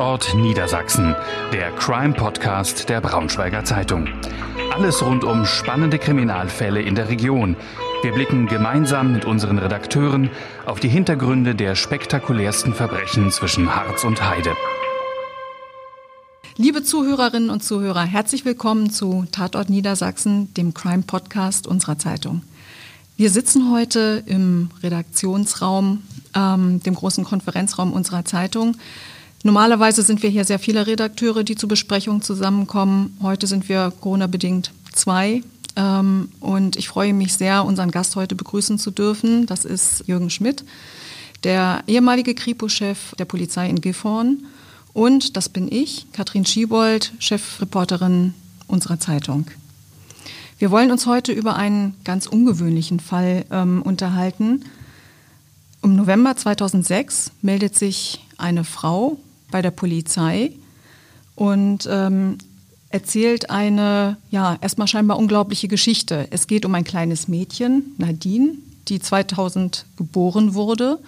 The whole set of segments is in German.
Tatort Niedersachsen, der Crime-Podcast der Braunschweiger Zeitung. Alles rund um spannende Kriminalfälle in der Region. Wir blicken gemeinsam mit unseren Redakteuren auf die Hintergründe der spektakulärsten Verbrechen zwischen Harz und Heide. Liebe Zuhörerinnen und Zuhörer, herzlich willkommen zu Tatort Niedersachsen, dem Crime-Podcast unserer Zeitung. Wir sitzen heute im Redaktionsraum, ähm, dem großen Konferenzraum unserer Zeitung. Normalerweise sind wir hier sehr viele Redakteure, die zu Besprechungen zusammenkommen. Heute sind wir Corona-bedingt zwei. Ähm, und ich freue mich sehr, unseren Gast heute begrüßen zu dürfen. Das ist Jürgen Schmidt, der ehemalige Kripo-Chef der Polizei in Gifhorn. Und das bin ich, Katrin Schiebold, Chefreporterin unserer Zeitung. Wir wollen uns heute über einen ganz ungewöhnlichen Fall ähm, unterhalten. Im November 2006 meldet sich eine Frau bei der Polizei und ähm, erzählt eine, ja, erstmal scheinbar unglaubliche Geschichte. Es geht um ein kleines Mädchen, Nadine, die 2000 geboren wurde.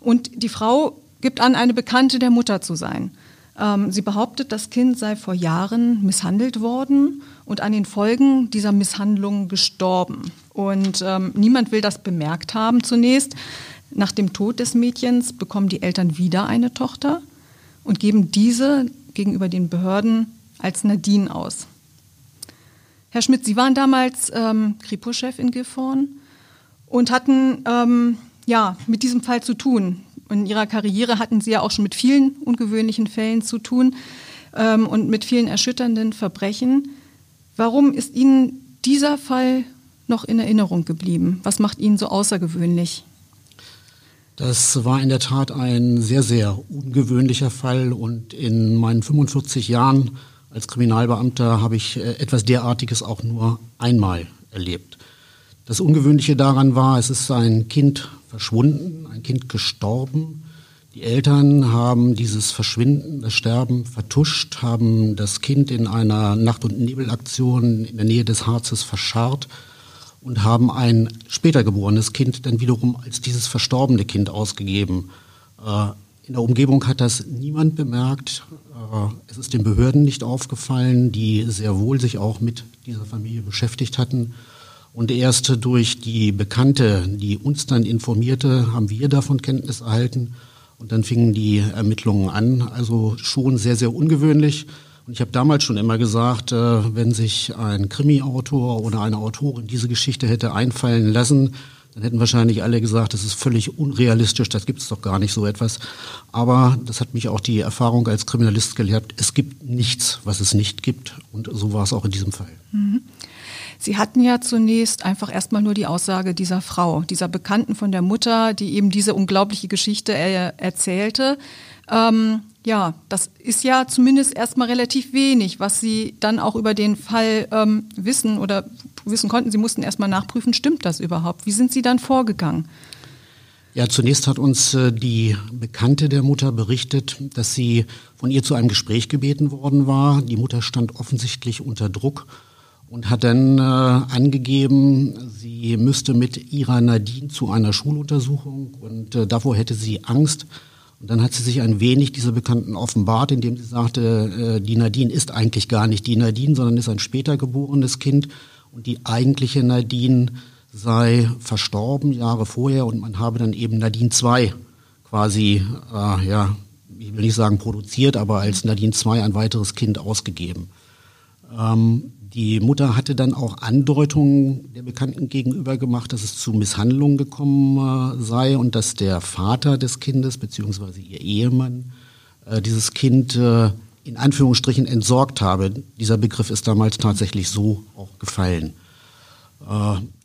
Und die Frau gibt an, eine Bekannte der Mutter zu sein. Ähm, sie behauptet, das Kind sei vor Jahren misshandelt worden und an den Folgen dieser Misshandlung gestorben. Und ähm, niemand will das bemerkt haben zunächst. Nach dem Tod des Mädchens bekommen die Eltern wieder eine Tochter und geben diese gegenüber den Behörden als Nadine aus. Herr Schmidt, Sie waren damals ähm, Kripo-Chef in Gifhorn und hatten ähm, ja, mit diesem Fall zu tun in Ihrer Karriere hatten Sie ja auch schon mit vielen ungewöhnlichen Fällen zu tun ähm, und mit vielen erschütternden Verbrechen. Warum ist Ihnen dieser Fall noch in Erinnerung geblieben? Was macht ihn so außergewöhnlich? Das war in der Tat ein sehr, sehr ungewöhnlicher Fall und in meinen 45 Jahren als Kriminalbeamter habe ich äh, etwas derartiges auch nur einmal erlebt. Das Ungewöhnliche daran war, es ist ein Kind verschwunden, ein Kind gestorben. Die Eltern haben dieses Verschwinden, das Sterben vertuscht, haben das Kind in einer Nacht- und Nebelaktion in der Nähe des Harzes verscharrt und haben ein später geborenes Kind dann wiederum als dieses verstorbene Kind ausgegeben. Äh, in der Umgebung hat das niemand bemerkt. Äh, es ist den Behörden nicht aufgefallen, die sehr wohl sich auch mit dieser Familie beschäftigt hatten. Und erst durch die Bekannte, die uns dann informierte, haben wir davon Kenntnis erhalten. Und dann fingen die Ermittlungen an. Also schon sehr, sehr ungewöhnlich. Und ich habe damals schon immer gesagt, äh, wenn sich ein Krimi-Autor oder eine Autorin diese Geschichte hätte einfallen lassen, dann hätten wahrscheinlich alle gesagt, das ist völlig unrealistisch, das gibt es doch gar nicht so etwas. Aber das hat mich auch die Erfahrung als Kriminalist gelehrt, es gibt nichts, was es nicht gibt. Und so war es auch in diesem Fall. Mhm. Sie hatten ja zunächst einfach erstmal nur die Aussage dieser Frau, dieser Bekannten von der Mutter, die eben diese unglaubliche Geschichte er erzählte. Ähm, ja, das ist ja zumindest erstmal relativ wenig, was Sie dann auch über den Fall ähm, wissen oder wissen konnten. Sie mussten erstmal nachprüfen, stimmt das überhaupt? Wie sind Sie dann vorgegangen? Ja, zunächst hat uns äh, die Bekannte der Mutter berichtet, dass sie von ihr zu einem Gespräch gebeten worden war. Die Mutter stand offensichtlich unter Druck und hat dann äh, angegeben, sie müsste mit ihrer Nadine zu einer Schuluntersuchung und äh, davor hätte sie Angst. Und dann hat sie sich ein wenig dieser Bekannten offenbart, indem sie sagte, äh, die Nadine ist eigentlich gar nicht die Nadine, sondern ist ein später geborenes Kind und die eigentliche Nadine sei verstorben Jahre vorher und man habe dann eben Nadine 2 quasi, äh, ja, ich will nicht sagen produziert, aber als Nadine 2 ein weiteres Kind ausgegeben. Ähm, die Mutter hatte dann auch Andeutungen der Bekannten gegenüber gemacht, dass es zu Misshandlungen gekommen äh, sei und dass der Vater des Kindes beziehungsweise ihr Ehemann äh, dieses Kind äh, in Anführungsstrichen entsorgt habe. Dieser Begriff ist damals tatsächlich so auch gefallen.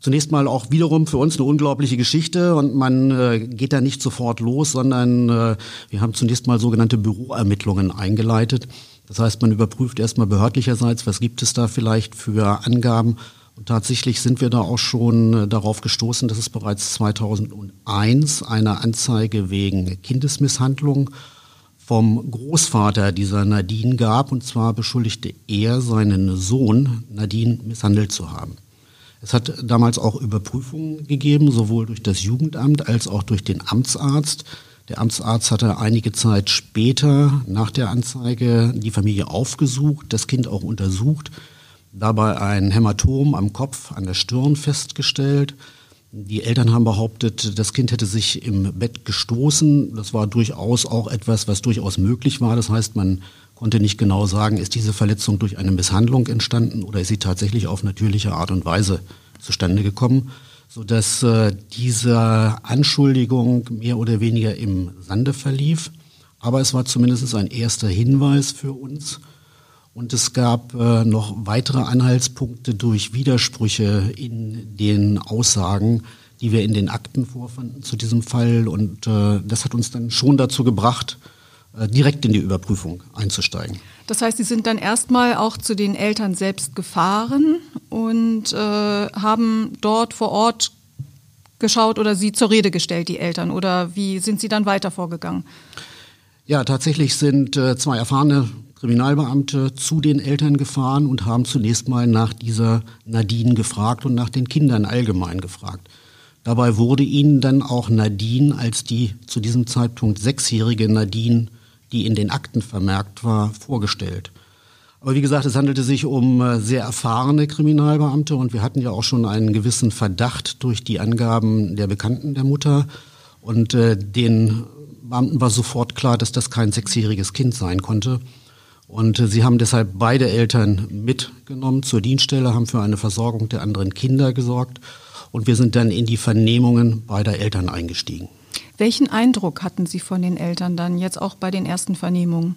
Zunächst mal auch wiederum für uns eine unglaubliche Geschichte und man geht da nicht sofort los, sondern wir haben zunächst mal sogenannte Büroermittlungen eingeleitet. Das heißt, man überprüft erstmal behördlicherseits, was gibt es da vielleicht für Angaben. Und tatsächlich sind wir da auch schon äh, darauf gestoßen, dass es bereits 2001 eine Anzeige wegen Kindesmisshandlung vom Großvater dieser Nadine gab. Und zwar beschuldigte er seinen Sohn, Nadine misshandelt zu haben. Es hat damals auch Überprüfungen gegeben, sowohl durch das Jugendamt als auch durch den Amtsarzt. Der Amtsarzt hatte einige Zeit später nach der Anzeige die Familie aufgesucht, das Kind auch untersucht, dabei ein Hämatom am Kopf, an der Stirn festgestellt. Die Eltern haben behauptet, das Kind hätte sich im Bett gestoßen. Das war durchaus auch etwas, was durchaus möglich war. Das heißt, man konnte nicht genau sagen, ist diese Verletzung durch eine Misshandlung entstanden oder ist sie tatsächlich auf natürliche Art und Weise zustande gekommen, sodass äh, diese Anschuldigung mehr oder weniger im Sande verlief. Aber es war zumindest ein erster Hinweis für uns. Und es gab äh, noch weitere Anhaltspunkte durch Widersprüche in den Aussagen, die wir in den Akten vorfanden zu diesem Fall. Und äh, das hat uns dann schon dazu gebracht, direkt in die Überprüfung einzusteigen. Das heißt, Sie sind dann erstmal auch zu den Eltern selbst gefahren und äh, haben dort vor Ort geschaut oder sie zur Rede gestellt, die Eltern? Oder wie sind Sie dann weiter vorgegangen? Ja, tatsächlich sind äh, zwei erfahrene Kriminalbeamte zu den Eltern gefahren und haben zunächst mal nach dieser Nadine gefragt und nach den Kindern allgemein gefragt. Dabei wurde ihnen dann auch Nadine als die zu diesem Zeitpunkt sechsjährige Nadine, die in den Akten vermerkt war, vorgestellt. Aber wie gesagt, es handelte sich um äh, sehr erfahrene Kriminalbeamte und wir hatten ja auch schon einen gewissen Verdacht durch die Angaben der Bekannten der Mutter. Und äh, den Beamten war sofort klar, dass das kein sechsjähriges Kind sein konnte. Und äh, sie haben deshalb beide Eltern mitgenommen zur Dienststelle, haben für eine Versorgung der anderen Kinder gesorgt. Und wir sind dann in die Vernehmungen beider Eltern eingestiegen. Welchen Eindruck hatten Sie von den Eltern dann jetzt auch bei den ersten Vernehmungen?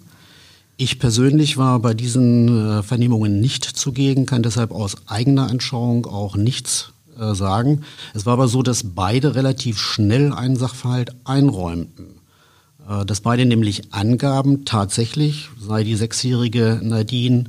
Ich persönlich war bei diesen äh, Vernehmungen nicht zugegen, kann deshalb aus eigener Anschauung auch nichts äh, sagen. Es war aber so, dass beide relativ schnell einen Sachverhalt einräumten. Äh, dass beide nämlich angaben, tatsächlich sei die sechsjährige Nadine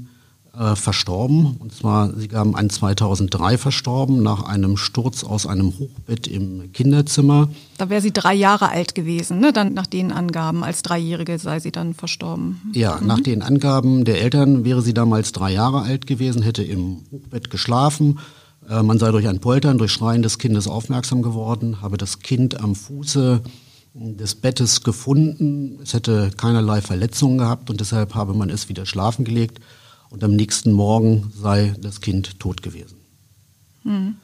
äh, verstorben. Und zwar, sie gaben an 2003 verstorben nach einem Sturz aus einem Hochbett im Kinderzimmer. Da wäre sie drei Jahre alt gewesen, ne? dann nach den Angaben. Als Dreijährige sei sie dann verstorben. Ja, mhm. nach den Angaben der Eltern wäre sie damals drei Jahre alt gewesen, hätte im Hochbett geschlafen. Äh, man sei durch ein Poltern, durch Schreien des Kindes aufmerksam geworden, habe das Kind am Fuße des Bettes gefunden. Es hätte keinerlei Verletzungen gehabt und deshalb habe man es wieder schlafen gelegt und am nächsten Morgen sei das Kind tot gewesen. Mhm.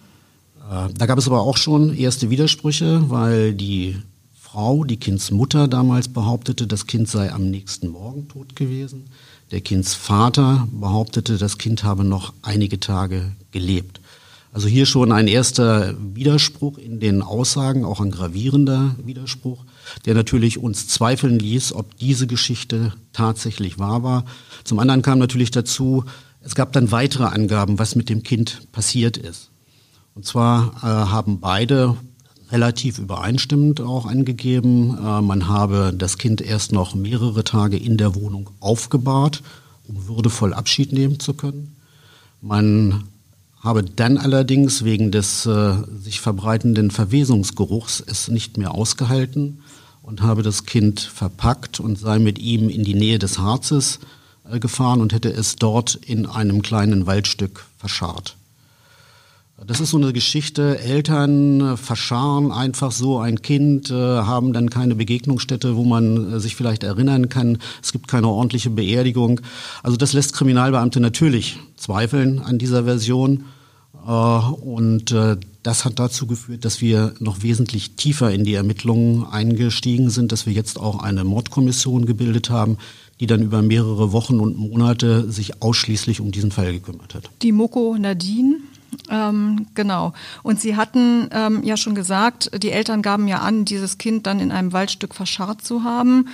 Äh, da gab es aber auch schon erste Widersprüche, weil die Frau, die Kindsmutter damals behauptete, das Kind sei am nächsten Morgen tot gewesen. Der Kindsvater behauptete, das Kind habe noch einige Tage gelebt. Also hier schon ein erster Widerspruch in den Aussagen, auch ein gravierender Widerspruch, der natürlich uns zweifeln ließ, ob diese Geschichte tatsächlich wahr war. Zum anderen kam natürlich dazu, es gab dann weitere Angaben, was mit dem Kind passiert ist. Und zwar äh, haben beide relativ übereinstimmend auch angegeben, äh, man habe das Kind erst noch mehrere Tage in der Wohnung aufgebahrt, um würdevoll Abschied nehmen zu können. Man habe dann allerdings wegen des äh, sich verbreitenden Verwesungsgeruchs es nicht mehr ausgehalten und habe das Kind verpackt und sei mit ihm in die Nähe des Harzes äh, gefahren und hätte es dort in einem kleinen Waldstück verscharrt. Das ist so eine Geschichte, Eltern äh, verscharren einfach so ein Kind, äh, haben dann keine Begegnungsstätte, wo man sich vielleicht erinnern kann. Es gibt keine ordentliche Beerdigung. Also das lässt Kriminalbeamte natürlich zweifeln an dieser Version. Und das hat dazu geführt, dass wir noch wesentlich tiefer in die Ermittlungen eingestiegen sind, dass wir jetzt auch eine Mordkommission gebildet haben, die dann über mehrere Wochen und Monate sich ausschließlich um diesen Fall gekümmert hat. Die Moko Nadine ähm, genau. Und Sie hatten ähm, ja schon gesagt, die Eltern gaben ja an, dieses Kind dann in einem Waldstück verscharrt zu haben.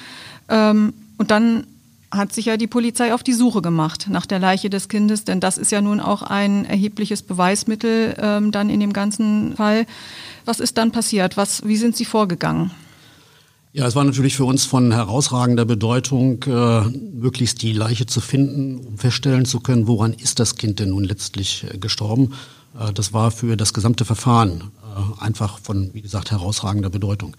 Ähm, und dann hat sich ja die Polizei auf die Suche gemacht nach der Leiche des Kindes, denn das ist ja nun auch ein erhebliches Beweismittel ähm, dann in dem ganzen Fall. Was ist dann passiert? Was, wie sind Sie vorgegangen? Ja, es war natürlich für uns von herausragender Bedeutung, äh, möglichst die Leiche zu finden, um feststellen zu können, woran ist das Kind denn nun letztlich äh, gestorben. Äh, das war für das gesamte Verfahren einfach von, wie gesagt, herausragender Bedeutung.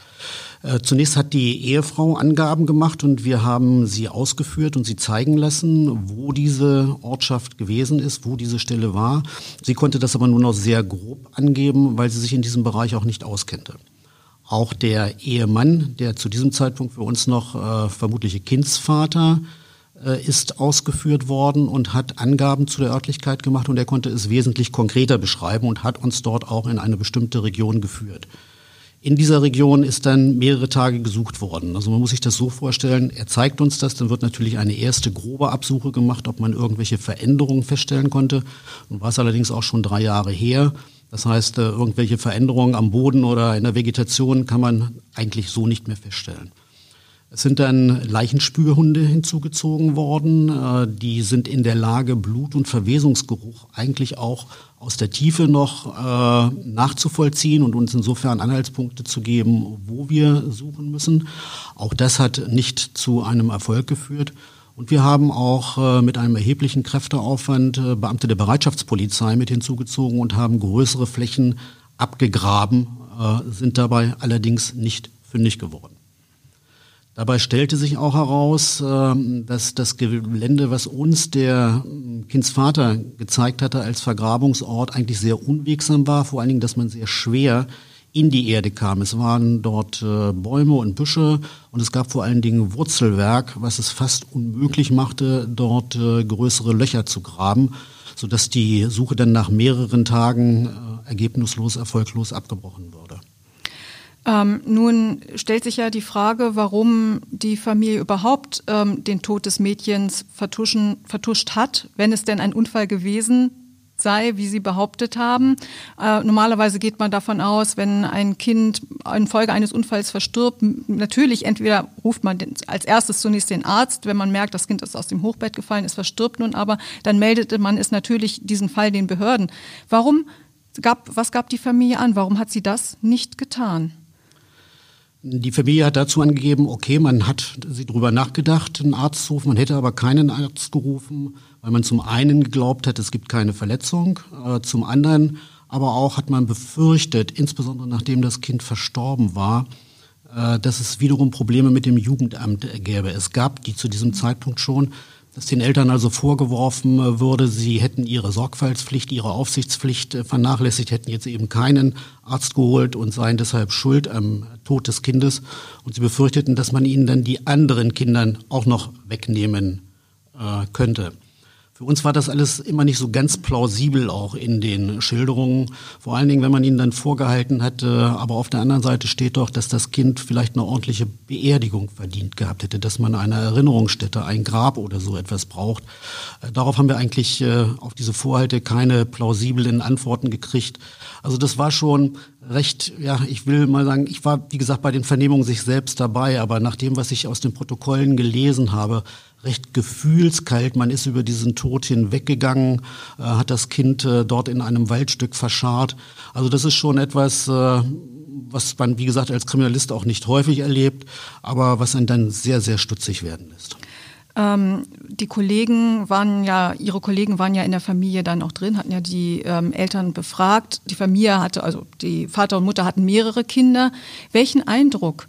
Äh, zunächst hat die Ehefrau Angaben gemacht und wir haben sie ausgeführt und sie zeigen lassen, wo diese Ortschaft gewesen ist, wo diese Stelle war. Sie konnte das aber nur noch sehr grob angeben, weil sie sich in diesem Bereich auch nicht auskennte. Auch der Ehemann, der zu diesem Zeitpunkt für uns noch äh, vermutliche Kindsvater äh, ist ausgeführt worden und hat Angaben zu der Örtlichkeit gemacht und er konnte es wesentlich konkreter beschreiben und hat uns dort auch in eine bestimmte Region geführt. In dieser Region ist dann mehrere Tage gesucht worden. Also man muss sich das so vorstellen, er zeigt uns das, dann wird natürlich eine erste grobe Absuche gemacht, ob man irgendwelche Veränderungen feststellen konnte. Nun war es allerdings auch schon drei Jahre her. Das heißt, äh, irgendwelche Veränderungen am Boden oder in der Vegetation kann man eigentlich so nicht mehr feststellen. Es sind dann Leichenspürhunde hinzugezogen worden. Äh, die sind in der Lage, Blut- und Verwesungsgeruch eigentlich auch aus der Tiefe noch äh, nachzuvollziehen und uns insofern Anhaltspunkte zu geben, wo wir suchen müssen. Auch das hat nicht zu einem Erfolg geführt. Und wir haben auch äh, mit einem erheblichen Kräfteaufwand Beamte der Bereitschaftspolizei mit hinzugezogen und haben größere Flächen abgegraben, sind dabei allerdings nicht fündig geworden. Dabei stellte sich auch heraus, ähm, dass das Gelände, was uns der ähm, Kindsvater gezeigt hatte als Vergrabungsort, eigentlich sehr unwegsam war. Vor allen Dingen, dass man sehr schwer in die Erde kam. Es waren dort äh, Bäume und Büsche und es gab vor allen Dingen Wurzelwerk, was es fast unmöglich machte, dort äh, größere Löcher zu graben, sodass die Suche dann nach mehreren Tagen äh, ergebnislos, erfolglos abgebrochen wurde. Ähm, nun stellt sich ja die Frage, warum die Familie überhaupt ähm, den Tod des Mädchens vertuschen, vertuscht hat, wenn es denn ein Unfall gewesen sei, wie Sie behauptet haben. Äh, normalerweise geht man davon aus, wenn ein Kind infolge eines Unfalls verstirbt, natürlich entweder ruft man den, als erstes zunächst den Arzt, wenn man merkt, das Kind ist aus dem Hochbett gefallen, es verstirbt nun aber, dann meldete man es natürlich diesen Fall den Behörden. Warum gab, was gab die Familie an? Warum hat sie das nicht getan? Die Familie hat dazu angegeben, okay, man hat sie darüber nachgedacht, einen Arzt zu rufen, man hätte aber keinen Arzt gerufen, weil man zum einen geglaubt hat, es gibt keine Verletzung, äh, zum anderen aber auch hat man befürchtet, insbesondere nachdem das Kind verstorben war, äh, dass es wiederum Probleme mit dem Jugendamt gäbe. Es gab die zu diesem Zeitpunkt schon dass den Eltern also vorgeworfen äh, würde, sie hätten ihre Sorgfaltspflicht, ihre Aufsichtspflicht äh, vernachlässigt, hätten jetzt eben keinen Arzt geholt und seien deshalb schuld am Tod des Kindes. Und sie befürchteten, dass man ihnen dann die anderen Kindern auch noch wegnehmen äh, könnte. Für uns war das alles immer nicht so ganz plausibel auch in den Schilderungen. Vor allen Dingen, wenn man ihnen dann vorgehalten hatte, aber auf der anderen Seite steht doch, dass das Kind vielleicht eine ordentliche Beerdigung verdient gehabt hätte, dass man eine Erinnerungsstätte, ein Grab oder so etwas braucht. Äh, darauf haben wir eigentlich äh, auf diese Vorhalte keine plausiblen Antworten gekriegt. Also das war schon recht, ja, ich will mal sagen, ich war, wie gesagt, bei den Vernehmungen sich selbst dabei, aber nach dem, was ich aus den Protokollen gelesen habe, recht gefühlskalt. Man ist über diesen Tod hinweggegangen, äh, hat das Kind äh, dort in einem Waldstück verscharrt. Also das ist schon etwas, äh, was man, wie gesagt, als Kriminalist auch nicht häufig erlebt, aber was einen dann sehr, sehr stutzig werden lässt. Ähm, die Kollegen waren ja, ihre Kollegen waren ja in der Familie dann auch drin, hatten ja die ähm, Eltern befragt. Die Familie hatte, also die Vater und Mutter hatten mehrere Kinder. Welchen Eindruck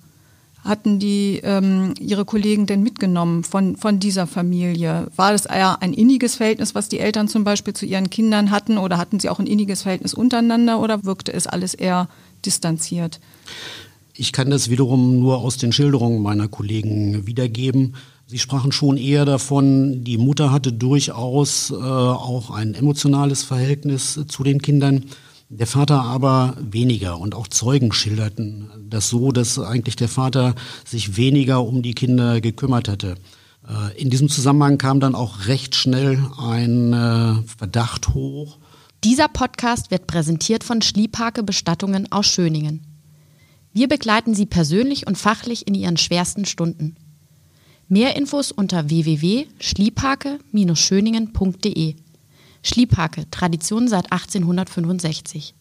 hatten die ähm, ihre Kollegen denn mitgenommen von, von dieser Familie? War das eher ein inniges Verhältnis, was die Eltern zum Beispiel zu ihren Kindern hatten, oder hatten sie auch ein inniges Verhältnis untereinander, oder wirkte es alles eher distanziert? Ich kann das wiederum nur aus den Schilderungen meiner Kollegen wiedergeben. Sie sprachen schon eher davon, die Mutter hatte durchaus äh, auch ein emotionales Verhältnis zu den Kindern. Der Vater aber weniger und auch Zeugen schilderten das so, dass eigentlich der Vater sich weniger um die Kinder gekümmert hatte. Äh, in diesem Zusammenhang kam dann auch recht schnell ein äh, Verdacht hoch. Dieser Podcast wird präsentiert von Schliephake Bestattungen aus Schöningen. Wir begleiten Sie persönlich und fachlich in Ihren schwersten Stunden. Mehr Infos unter www.schliephake-schöningen.de. Schliephake, Tradition seit 1865.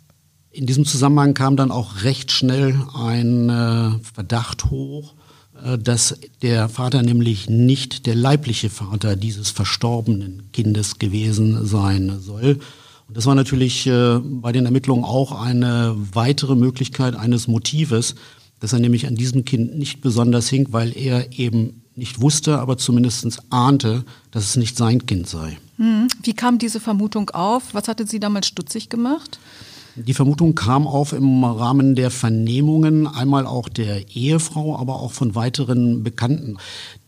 In diesem Zusammenhang kam dann auch recht schnell ein äh, Verdacht hoch, äh, dass der Vater nämlich nicht der leibliche Vater dieses verstorbenen Kindes gewesen sein soll. Und das war natürlich äh, bei den Ermittlungen auch eine weitere Möglichkeit eines Motives, dass er nämlich an diesem Kind nicht besonders hing, weil er eben nicht wusste, aber zumindest ahnte, dass es nicht sein Kind sei. Hm. Wie kam diese Vermutung auf? Was hatte Sie damals stutzig gemacht? Die Vermutung kam auf im Rahmen der Vernehmungen, einmal auch der Ehefrau, aber auch von weiteren Bekannten.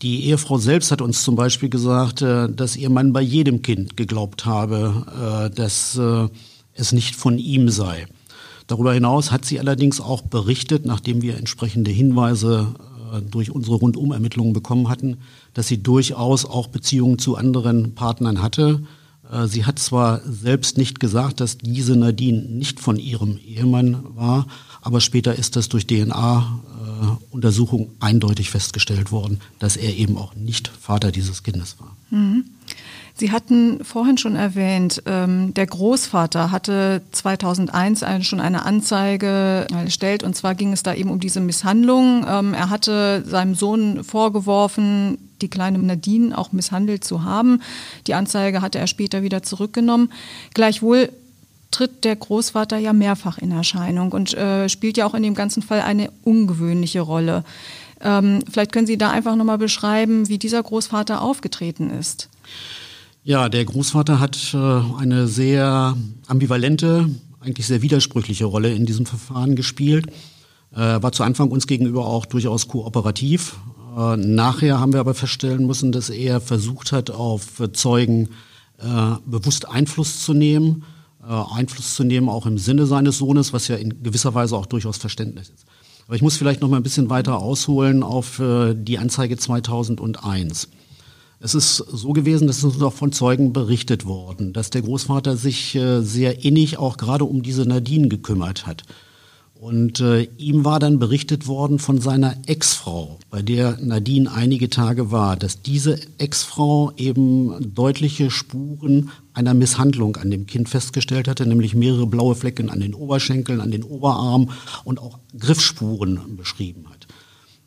Die Ehefrau selbst hat uns zum Beispiel gesagt, äh, dass ihr Mann bei jedem Kind geglaubt habe, äh, dass äh, es nicht von ihm sei. Darüber hinaus hat sie allerdings auch berichtet, nachdem wir entsprechende Hinweise durch unsere Rundumermittlungen bekommen hatten, dass sie durchaus auch Beziehungen zu anderen Partnern hatte äh, sie hat zwar selbst nicht gesagt, dass diese Nadine nicht von ihrem Ehemann war, aber später ist das durch DNA-Untersuchung äh, eindeutig festgestellt worden, dass er eben auch nicht Vater dieses Kindes war. Mhm. Sie hatten vorhin schon erwähnt, ähm, der Großvater hatte 2001 ein, schon eine Anzeige erstellt und zwar ging es da eben um diese Misshandlung. Ähm, er hatte seinem Sohn vorgeworfen, die kleine Nadine auch misshandelt zu haben. Die Anzeige hatte er später wieder zurückgenommen. Gleichwohl tritt der Großvater ja mehrfach in Erscheinung und äh, spielt ja auch in dem ganzen Fall eine ungewöhnliche Rolle. Ähm, vielleicht können Sie da einfach nochmal beschreiben, wie dieser Großvater aufgetreten ist. Ja, der Großvater hat äh, eine sehr ambivalente, eigentlich sehr widersprüchliche Rolle in diesem Verfahren gespielt. Äh, war zu Anfang uns gegenüber auch durchaus kooperativ, äh, nachher haben wir aber feststellen müssen, dass er versucht hat, auf Zeugen bewusst Einfluss zu nehmen, Einfluss zu nehmen auch im Sinne seines Sohnes, was ja in gewisser Weise auch durchaus verständlich ist. Aber ich muss vielleicht noch mal ein bisschen weiter ausholen auf die Anzeige 2001. Es ist so gewesen, dass es uns auch von Zeugen berichtet worden, dass der Großvater sich äh, sehr innig auch gerade um diese Nadine gekümmert hat. Und äh, ihm war dann berichtet worden von seiner Ex-Frau, bei der Nadine einige Tage war, dass diese Ex-Frau eben deutliche Spuren einer Misshandlung an dem Kind festgestellt hatte, nämlich mehrere blaue Flecken an den Oberschenkeln, an den Oberarmen und auch Griffspuren beschrieben hat.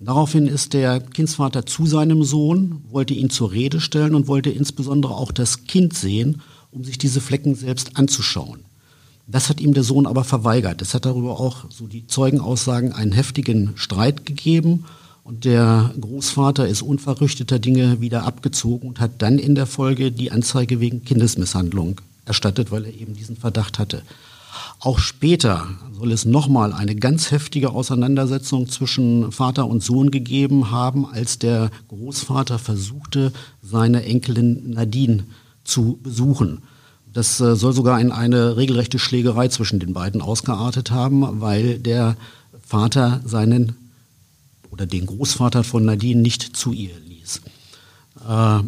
Daraufhin ist der Kindsvater zu seinem Sohn, wollte ihn zur Rede stellen und wollte insbesondere auch das Kind sehen, um sich diese Flecken selbst anzuschauen. Das hat ihm der Sohn aber verweigert. Es hat darüber auch, so die Zeugenaussagen, einen heftigen Streit gegeben. Und der Großvater ist unverrichteter Dinge wieder abgezogen und hat dann in der Folge die Anzeige wegen Kindesmisshandlung erstattet, weil er eben diesen Verdacht hatte. Auch später soll es nochmal eine ganz heftige Auseinandersetzung zwischen Vater und Sohn gegeben haben, als der Großvater versuchte, seine Enkelin Nadine zu besuchen. Das äh, soll sogar in eine regelrechte Schlägerei zwischen den beiden ausgeartet haben, weil der Vater seinen oder den Großvater von Nadine nicht zu ihr ließ. Äh,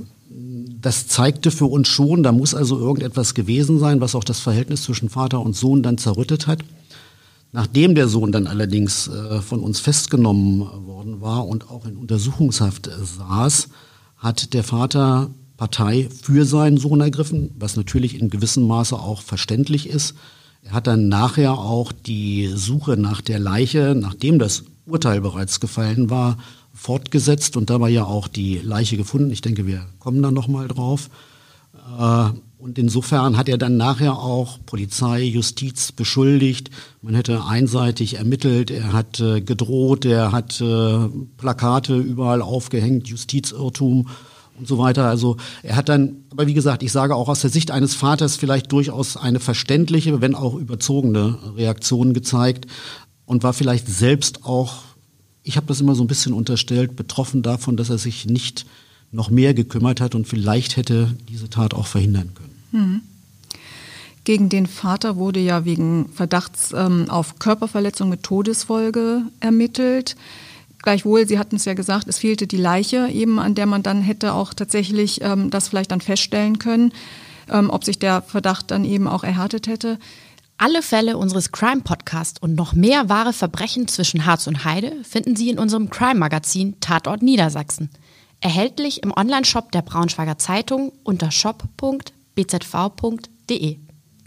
das zeigte für uns schon, da muss also irgendetwas gewesen sein, was auch das Verhältnis zwischen Vater und Sohn dann zerrüttet hat. Nachdem der Sohn dann allerdings äh, von uns festgenommen worden war und auch in Untersuchungshaft saß, hat der Vater Partei für seinen Sohn ergriffen, was natürlich in gewissem Maße auch verständlich ist. Er hat dann nachher auch die Suche nach der Leiche, nachdem das Urteil bereits gefallen war, fortgesetzt und dabei ja auch die Leiche gefunden. Ich denke, wir kommen da nochmal drauf. Äh, und insofern hat er dann nachher auch Polizei, Justiz beschuldigt. Man hätte einseitig ermittelt, er hat äh, gedroht, er hat äh, Plakate überall aufgehängt, Justizirrtum und so weiter. Also er hat dann, aber wie gesagt, ich sage auch aus der Sicht eines Vaters vielleicht durchaus eine verständliche, wenn auch überzogene Reaktion gezeigt und war vielleicht selbst auch, ich habe das immer so ein bisschen unterstellt, betroffen davon, dass er sich nicht noch mehr gekümmert hat und vielleicht hätte diese Tat auch verhindern können. Mhm. Gegen den Vater wurde ja wegen Verdachts ähm, auf Körperverletzung mit Todesfolge ermittelt. Gleichwohl, Sie hatten es ja gesagt, es fehlte die Leiche eben, an der man dann hätte auch tatsächlich ähm, das vielleicht dann feststellen können, ähm, ob sich der Verdacht dann eben auch erhärtet hätte. Alle Fälle unseres Crime Podcasts und noch mehr wahre Verbrechen zwischen Harz und Heide finden Sie in unserem Crime Magazin Tatort Niedersachsen. Erhältlich im Onlineshop der Braunschweiger Zeitung unter shop.bzv.de.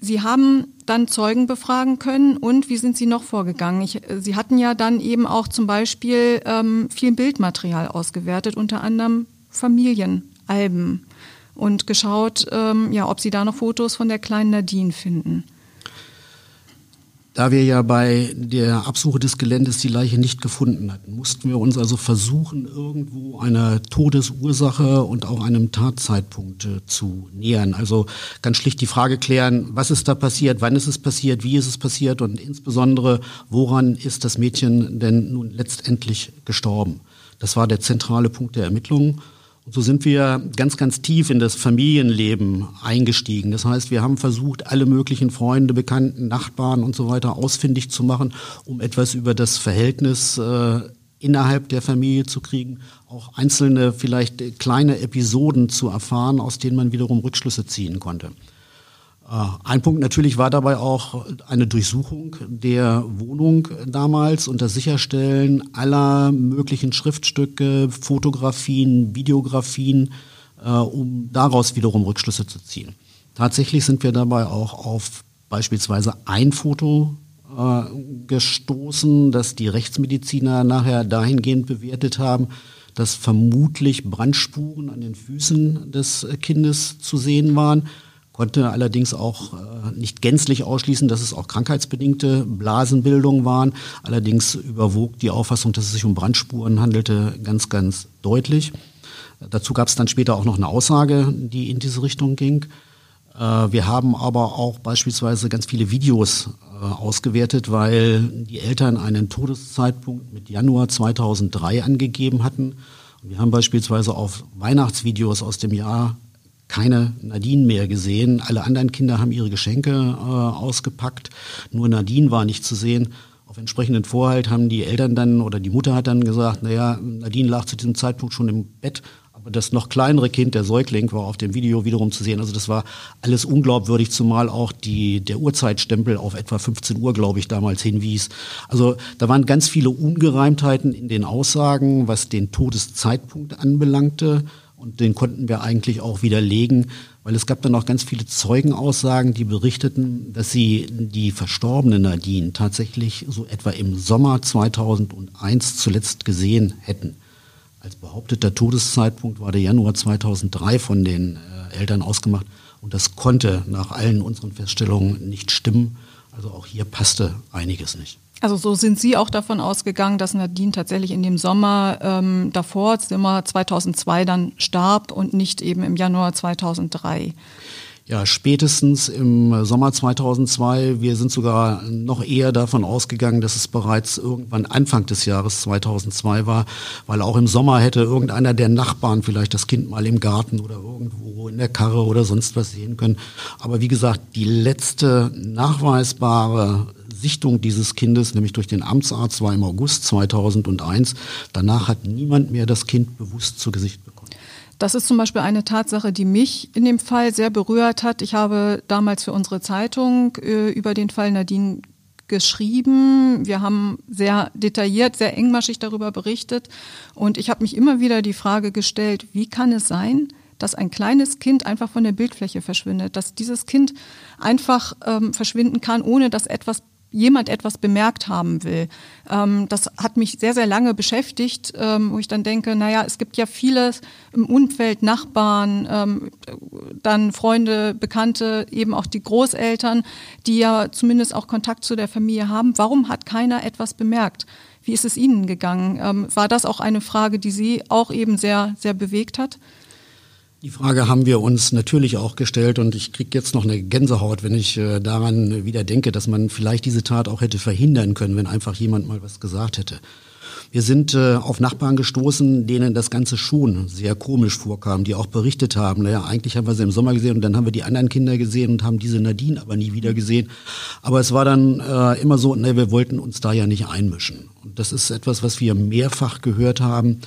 Sie haben dann Zeugen befragen können und wie sind Sie noch vorgegangen? Ich, Sie hatten ja dann eben auch zum Beispiel ähm, viel Bildmaterial ausgewertet, unter anderem Familienalben und geschaut, ähm, ja, ob Sie da noch Fotos von der kleinen Nadine finden. Da wir ja bei der Absuche des Geländes die Leiche nicht gefunden hatten, mussten wir uns also versuchen, irgendwo einer Todesursache und auch einem Tatzeitpunkt äh, zu nähern. Also ganz schlicht die Frage klären, was ist da passiert, wann ist es passiert, wie ist es passiert und insbesondere, woran ist das Mädchen denn nun letztendlich gestorben. Das war der zentrale Punkt der Ermittlungen. So sind wir ganz, ganz tief in das Familienleben eingestiegen. Das heißt, wir haben versucht, alle möglichen Freunde, Bekannten, Nachbarn und so weiter ausfindig zu machen, um etwas über das Verhältnis äh, innerhalb der Familie zu kriegen, auch einzelne, vielleicht kleine Episoden zu erfahren, aus denen man wiederum Rückschlüsse ziehen konnte. Äh, ein Punkt natürlich war dabei auch eine Durchsuchung der Wohnung damals und das Sicherstellen aller möglichen Schriftstücke, Fotografien, Videografien, äh, um daraus wiederum Rückschlüsse zu ziehen. Tatsächlich sind wir dabei auch auf beispielsweise ein Foto äh, gestoßen, das die Rechtsmediziner nachher dahingehend bewertet haben, dass vermutlich Brandspuren an den Füßen des Kindes zu sehen waren konnte allerdings auch äh, nicht gänzlich ausschließen, dass es auch krankheitsbedingte Blasenbildungen waren. Allerdings überwog die Auffassung, dass es sich um Brandspuren handelte, ganz, ganz deutlich. Dazu gab es dann später auch noch eine Aussage, die in diese Richtung ging. Äh, wir haben aber auch beispielsweise ganz viele Videos äh, ausgewertet, weil die Eltern einen Todeszeitpunkt mit Januar 2003 angegeben hatten. Wir haben beispielsweise auf Weihnachtsvideos aus dem Jahr keine Nadine mehr gesehen. Alle anderen Kinder haben ihre Geschenke äh, ausgepackt. Nur Nadine war nicht zu sehen. Auf entsprechenden Vorhalt haben die Eltern dann oder die Mutter hat dann gesagt, naja, Nadine lag zu diesem Zeitpunkt schon im Bett, aber das noch kleinere Kind, der Säugling, war auf dem Video wiederum zu sehen. Also das war alles unglaubwürdig, zumal auch die, der Uhrzeitstempel auf etwa 15 Uhr, glaube ich, damals hinwies. Also da waren ganz viele Ungereimtheiten in den Aussagen, was den Todeszeitpunkt anbelangte. Und den konnten wir eigentlich auch widerlegen, weil es gab dann auch ganz viele Zeugenaussagen, die berichteten, dass sie die verstorbene Nadine tatsächlich so etwa im Sommer 2001 zuletzt gesehen hätten. Als behaupteter Todeszeitpunkt war der Januar 2003 von den äh, Eltern ausgemacht und das konnte nach allen unseren Feststellungen nicht stimmen. Also auch hier passte einiges nicht. Also so sind Sie auch davon ausgegangen, dass Nadine tatsächlich in dem Sommer ähm, davor, Sommer 2002, dann starb und nicht eben im Januar 2003. Ja, spätestens im Sommer 2002. Wir sind sogar noch eher davon ausgegangen, dass es bereits irgendwann Anfang des Jahres 2002 war, weil auch im Sommer hätte irgendeiner der Nachbarn vielleicht das Kind mal im Garten oder irgendwo in der Karre oder sonst was sehen können. Aber wie gesagt, die letzte nachweisbare Sichtung dieses Kindes, nämlich durch den Amtsarzt, war im August 2001. Danach hat niemand mehr das Kind bewusst zu Gesicht bekommen. Das ist zum Beispiel eine Tatsache, die mich in dem Fall sehr berührt hat. Ich habe damals für unsere Zeitung äh, über den Fall Nadine geschrieben. Wir haben sehr detailliert, sehr engmaschig darüber berichtet. Und ich habe mich immer wieder die Frage gestellt, wie kann es sein, dass ein kleines Kind einfach von der Bildfläche verschwindet, dass dieses Kind einfach ähm, verschwinden kann, ohne dass etwas jemand etwas bemerkt haben will. Ähm, das hat mich sehr, sehr lange beschäftigt, ähm, wo ich dann denke, naja, es gibt ja vieles im Umfeld, Nachbarn, ähm, dann Freunde, Bekannte, eben auch die Großeltern, die ja zumindest auch Kontakt zu der Familie haben. Warum hat keiner etwas bemerkt? Wie ist es Ihnen gegangen? War das auch eine Frage, die Sie auch eben sehr, sehr bewegt hat? Die Frage haben wir uns natürlich auch gestellt und ich kriege jetzt noch eine Gänsehaut, wenn ich äh, daran wieder denke, dass man vielleicht diese Tat auch hätte verhindern können, wenn einfach jemand mal was gesagt hätte. Wir sind äh, auf Nachbarn gestoßen, denen das Ganze schon sehr komisch vorkam, die auch berichtet haben, naja, eigentlich haben wir sie im Sommer gesehen und dann haben wir die anderen Kinder gesehen und haben diese Nadine aber nie wieder gesehen. Aber es war dann äh, immer so, ne, wir wollten uns da ja nicht einmischen. Und das ist etwas, was wir mehrfach gehört haben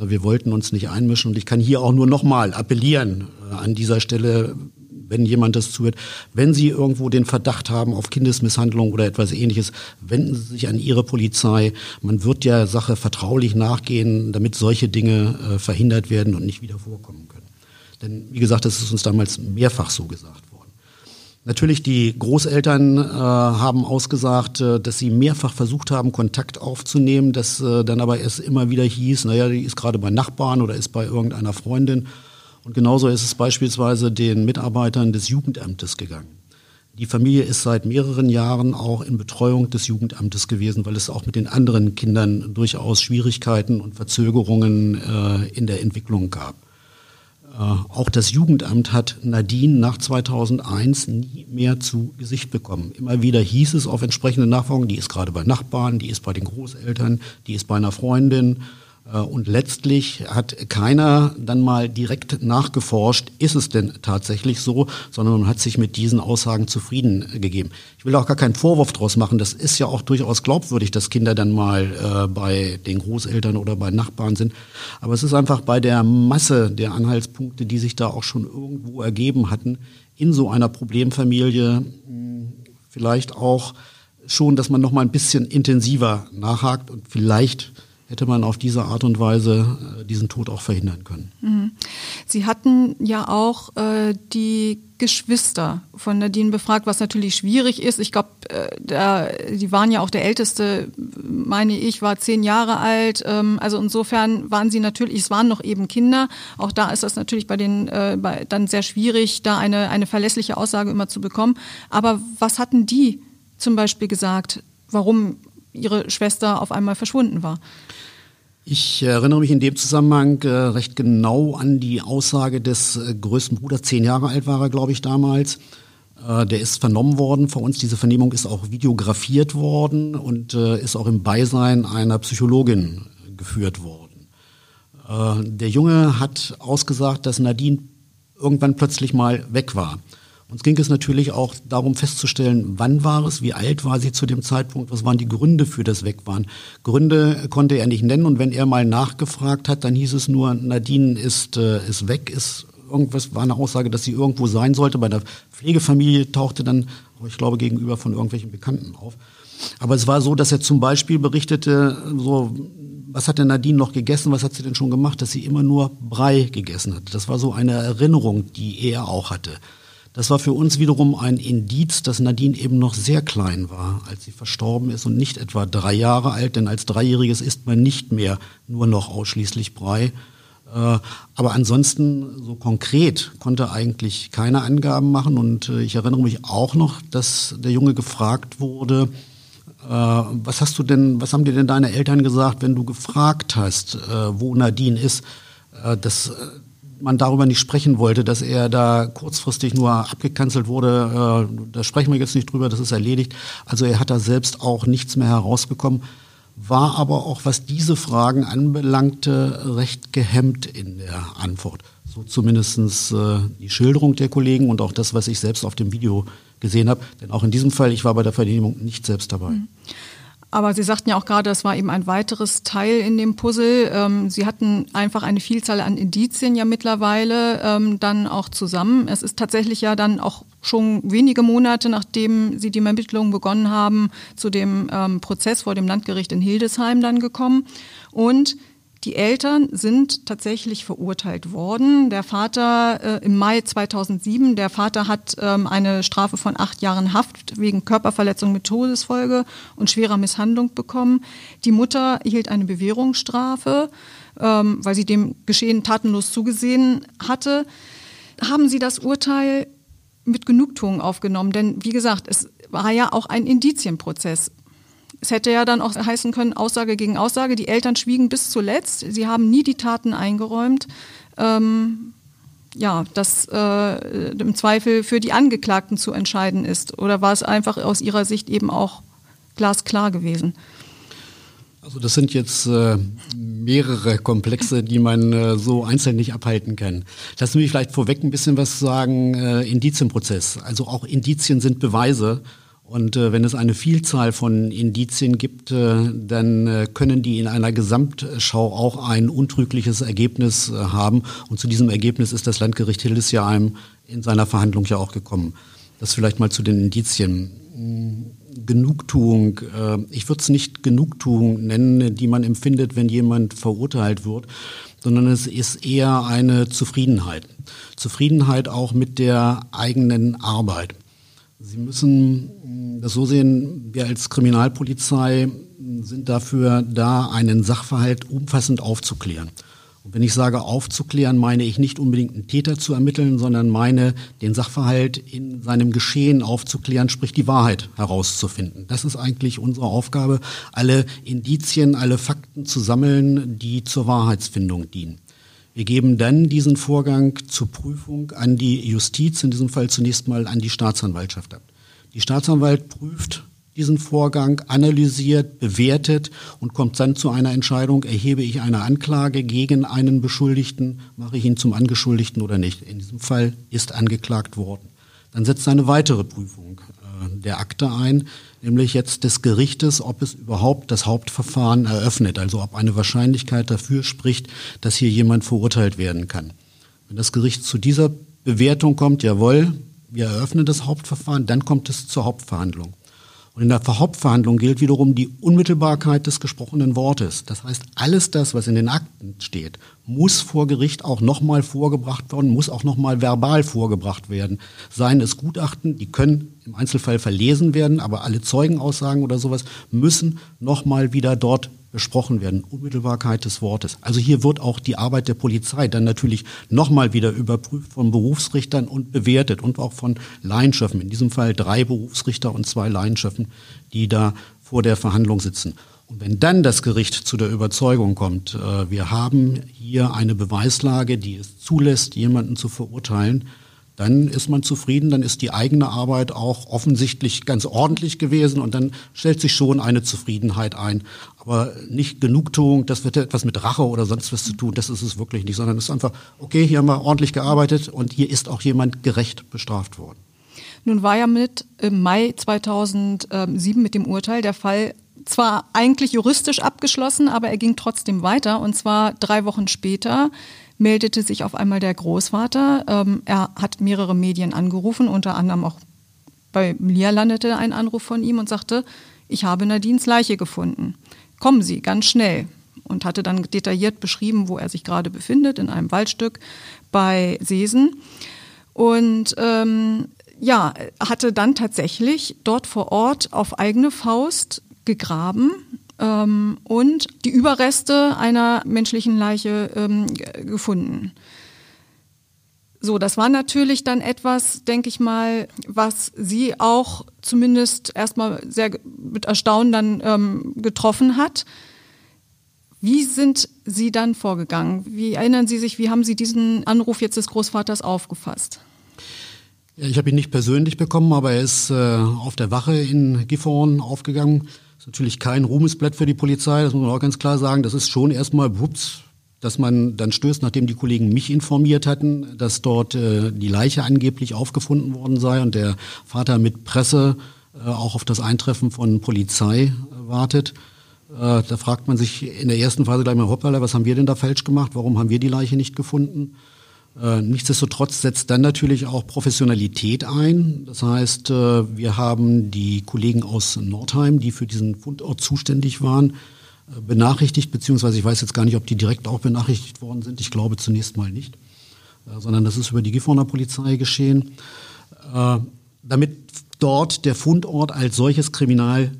wir wollten uns nicht einmischen und ich kann hier auch nur nochmal appellieren äh, an dieser Stelle, wenn jemand das zuhört, wenn Sie irgendwo den Verdacht haben auf Kindesmisshandlung oder etwas ähnliches, wenden Sie sich an Ihre Polizei. Man wird der Sache vertraulich nachgehen, damit solche Dinge äh, verhindert werden und nicht wieder vorkommen können. Denn wie gesagt, das ist uns damals mehrfach so gesagt. Natürlich, die Großeltern äh, haben ausgesagt, äh, dass sie mehrfach versucht haben, Kontakt aufzunehmen, dass äh, dann aber es immer wieder hieß, naja, die ist gerade bei Nachbarn oder ist bei irgendeiner Freundin. Und genauso ist es beispielsweise den Mitarbeitern des Jugendamtes gegangen. Die Familie ist seit mehreren Jahren auch in Betreuung des Jugendamtes gewesen, weil es auch mit den anderen Kindern durchaus Schwierigkeiten und Verzögerungen äh, in der Entwicklung gab. Äh, auch das Jugendamt hat Nadine nach 2001 nie mehr zu Gesicht bekommen. Immer wieder hieß es auf entsprechende Nachfragen, die ist gerade bei Nachbarn, die ist bei den Großeltern, die ist bei einer Freundin. Äh, und letztlich hat keiner dann mal direkt nachgeforscht, ist es denn tatsächlich so, sondern man hat sich mit diesen Aussagen zufrieden gegeben. Ich will auch gar keinen Vorwurf daraus machen. Das ist ja auch durchaus glaubwürdig, dass Kinder dann mal äh, bei den Großeltern oder bei Nachbarn sind. Aber es ist einfach bei der Masse der Anhaltspunkte, die sich da auch schon irgendwo ergeben hatten, in so einer Problemfamilie hm, vielleicht auch schon, dass man noch mal ein bisschen intensiver nachhakt und vielleicht hätte man auf diese Art und Weise äh, diesen Tod auch verhindern können. Mhm. Sie hatten ja auch äh, die Geschwister von Nadine befragt, was natürlich schwierig ist. Ich glaube, äh, die waren ja auch der Älteste, meine ich, war zehn Jahre alt. Ähm, also insofern waren sie natürlich, es waren noch eben Kinder. Auch da ist das natürlich bei den äh, bei, dann sehr schwierig, da eine, eine verlässliche Aussage immer zu bekommen. Aber was hatten die zum Beispiel gesagt, warum ihre Schwester auf einmal verschwunden war? Ich erinnere mich in dem Zusammenhang äh, recht genau an die Aussage des äh, größten Bruders. Zehn Jahre alt war er, glaube ich, damals. Äh, der ist vernommen worden vor uns. Diese Vernehmung ist auch videografiert worden und äh, ist auch im Beisein einer Psychologin geführt worden. Äh, der Junge hat ausgesagt, dass Nadine irgendwann plötzlich mal weg war. Uns ging es natürlich auch darum festzustellen, wann war es, wie alt war sie zu dem Zeitpunkt, was waren die Gründe für das Wegfahren. Gründe konnte er nicht nennen und wenn er mal nachgefragt hat, dann hieß es nur, Nadine ist, äh, ist weg, ist irgendwas, war eine Aussage, dass sie irgendwo sein sollte. Bei der Pflegefamilie tauchte dann, ich glaube, gegenüber von irgendwelchen Bekannten auf. Aber es war so, dass er zum Beispiel berichtete, so, was hat denn Nadine noch gegessen, was hat sie denn schon gemacht, dass sie immer nur Brei gegessen hat. Das war so eine Erinnerung, die er auch hatte. Das war für uns wiederum ein Indiz, dass Nadine eben noch sehr klein war, als sie verstorben ist und nicht etwa drei Jahre alt, denn als Dreijähriges isst man nicht mehr nur noch ausschließlich Brei. Äh, aber ansonsten so konkret konnte eigentlich keine Angaben machen und äh, ich erinnere mich auch noch, dass der Junge gefragt wurde, äh, was hast du denn, was haben dir denn deine Eltern gesagt, wenn du gefragt hast, wo Nadine ist? Das, man darüber nicht sprechen wollte, dass er da kurzfristig nur abgekanzelt wurde. Äh, da sprechen wir jetzt nicht drüber, das ist erledigt. Also er hat da selbst auch nichts mehr herausbekommen, war aber auch, was diese Fragen anbelangte, recht gehemmt in der Antwort. So zumindest äh, die Schilderung der Kollegen und auch das, was ich selbst auf dem Video gesehen habe. Denn auch in diesem Fall, ich war bei der Vernehmung nicht selbst dabei. Mhm. Aber Sie sagten ja auch gerade, das war eben ein weiteres Teil in dem Puzzle. Ähm, Sie hatten einfach eine Vielzahl an Indizien ja mittlerweile ähm, dann auch zusammen. Es ist tatsächlich ja dann auch schon wenige Monate, nachdem Sie die Ermittlungen begonnen haben, zu dem ähm, Prozess vor dem Landgericht in Hildesheim dann gekommen. Und die Eltern sind tatsächlich verurteilt worden. Der Vater äh, im Mai 2007, der Vater hat ähm, eine Strafe von acht Jahren Haft wegen Körperverletzung mit Todesfolge und schwerer Misshandlung bekommen. Die Mutter erhielt eine Bewährungsstrafe, ähm, weil sie dem Geschehen tatenlos zugesehen hatte. Haben Sie das Urteil mit Genugtuung aufgenommen? Denn wie gesagt, es war ja auch ein Indizienprozess. Es hätte ja dann auch heißen können, Aussage gegen Aussage. Die Eltern schwiegen bis zuletzt. Sie haben nie die Taten eingeräumt. Ähm, ja, dass äh, im Zweifel für die Angeklagten zu entscheiden ist. Oder war es einfach aus Ihrer Sicht eben auch glasklar gewesen? Also das sind jetzt äh, mehrere Komplexe, die man äh, so einzeln nicht abhalten kann. Lassen Sie mich vielleicht vorweg ein bisschen was sagen, äh, Indizienprozess. Also auch Indizien sind Beweise und äh, wenn es eine Vielzahl von Indizien gibt, äh, dann äh, können die in einer Gesamtschau auch ein untrügliches Ergebnis äh, haben. Und zu diesem Ergebnis ist das Landgericht Hildesheim in seiner Verhandlung ja auch gekommen. Das vielleicht mal zu den Indizien. Hm, Genugtuung. Äh, ich würde es nicht Genugtuung nennen, die man empfindet, wenn jemand verurteilt wird, sondern es ist eher eine Zufriedenheit. Zufriedenheit auch mit der eigenen Arbeit. Sie müssen das so sehen, wir als Kriminalpolizei sind dafür da, einen Sachverhalt umfassend aufzuklären. Und wenn ich sage aufzuklären, meine ich nicht unbedingt einen Täter zu ermitteln, sondern meine, den Sachverhalt in seinem Geschehen aufzuklären, sprich die Wahrheit herauszufinden. Das ist eigentlich unsere Aufgabe, alle Indizien, alle Fakten zu sammeln, die zur Wahrheitsfindung dienen. Wir geben dann diesen Vorgang zur Prüfung an die Justiz, in diesem Fall zunächst mal an die Staatsanwaltschaft ab. Die Staatsanwalt prüft diesen Vorgang analysiert, bewertet und kommt dann zu einer Entscheidung, erhebe ich eine Anklage gegen einen Beschuldigten, mache ich ihn zum Angeschuldigten oder nicht. In diesem Fall ist angeklagt worden. Dann setzt eine weitere Prüfung äh, der Akte ein, nämlich jetzt des Gerichtes, ob es überhaupt das Hauptverfahren eröffnet, also ob eine Wahrscheinlichkeit dafür spricht, dass hier jemand verurteilt werden kann. Wenn das Gericht zu dieser Bewertung kommt, jawohl, wir eröffnen das Hauptverfahren, dann kommt es zur Hauptverhandlung. Und in der Hauptverhandlung gilt wiederum die Unmittelbarkeit des gesprochenen Wortes. Das heißt, alles das, was in den Akten steht, muss vor Gericht auch nochmal vorgebracht werden, muss auch nochmal verbal vorgebracht werden. Seien es Gutachten, die können im Einzelfall verlesen werden, aber alle Zeugenaussagen oder sowas müssen nochmal wieder dort besprochen werden. Unmittelbarkeit des Wortes. Also hier wird auch die Arbeit der Polizei dann natürlich nochmal wieder überprüft von Berufsrichtern und bewertet und auch von Laienschöffen. In diesem Fall drei Berufsrichter und zwei Laienschöffen, die da vor der Verhandlung sitzen. Und wenn dann das Gericht zu der Überzeugung kommt, äh, wir haben hier eine Beweislage, die es zulässt, jemanden zu verurteilen, dann ist man zufrieden, dann ist die eigene Arbeit auch offensichtlich ganz ordentlich gewesen und dann stellt sich schon eine Zufriedenheit ein. Aber nicht Genugtuung, das wird etwas mit Rache oder sonst was zu tun, das ist es wirklich nicht, sondern es ist einfach, okay, hier haben wir ordentlich gearbeitet und hier ist auch jemand gerecht bestraft worden. Nun war ja mit im Mai 2007 mit dem Urteil der Fall zwar eigentlich juristisch abgeschlossen, aber er ging trotzdem weiter und zwar drei Wochen später meldete sich auf einmal der Großvater. Ähm, er hat mehrere Medien angerufen, unter anderem auch bei Lia landete ein Anruf von ihm und sagte, ich habe Nadines Leiche gefunden. Kommen Sie, ganz schnell. Und hatte dann detailliert beschrieben, wo er sich gerade befindet, in einem Waldstück bei Seesen. Und ähm, ja, hatte dann tatsächlich dort vor Ort auf eigene Faust gegraben, ähm, und die Überreste einer menschlichen Leiche ähm, gefunden. So, das war natürlich dann etwas, denke ich mal, was Sie auch zumindest erstmal sehr mit Erstaunen dann ähm, getroffen hat. Wie sind Sie dann vorgegangen? Wie erinnern Sie sich, wie haben Sie diesen Anruf jetzt des Großvaters aufgefasst? Ja, ich habe ihn nicht persönlich bekommen, aber er ist äh, auf der Wache in Gifhorn aufgegangen ist natürlich kein Ruhmesblatt für die Polizei, das muss man auch ganz klar sagen. Das ist schon erstmal, ups, dass man dann stößt, nachdem die Kollegen mich informiert hatten, dass dort äh, die Leiche angeblich aufgefunden worden sei und der Vater mit Presse äh, auch auf das Eintreffen von Polizei äh, wartet. Äh, da fragt man sich in der ersten Phase gleich mal, hoppala, was haben wir denn da falsch gemacht? Warum haben wir die Leiche nicht gefunden? Äh, nichtsdestotrotz setzt dann natürlich auch Professionalität ein. Das heißt, äh, wir haben die Kollegen aus Nordheim, die für diesen Fundort zuständig waren, äh, benachrichtigt, beziehungsweise ich weiß jetzt gar nicht, ob die direkt auch benachrichtigt worden sind. Ich glaube zunächst mal nicht, sondern das ist über die Gifhorner Polizei geschehen, damit dort der Fundort als solches Kriminal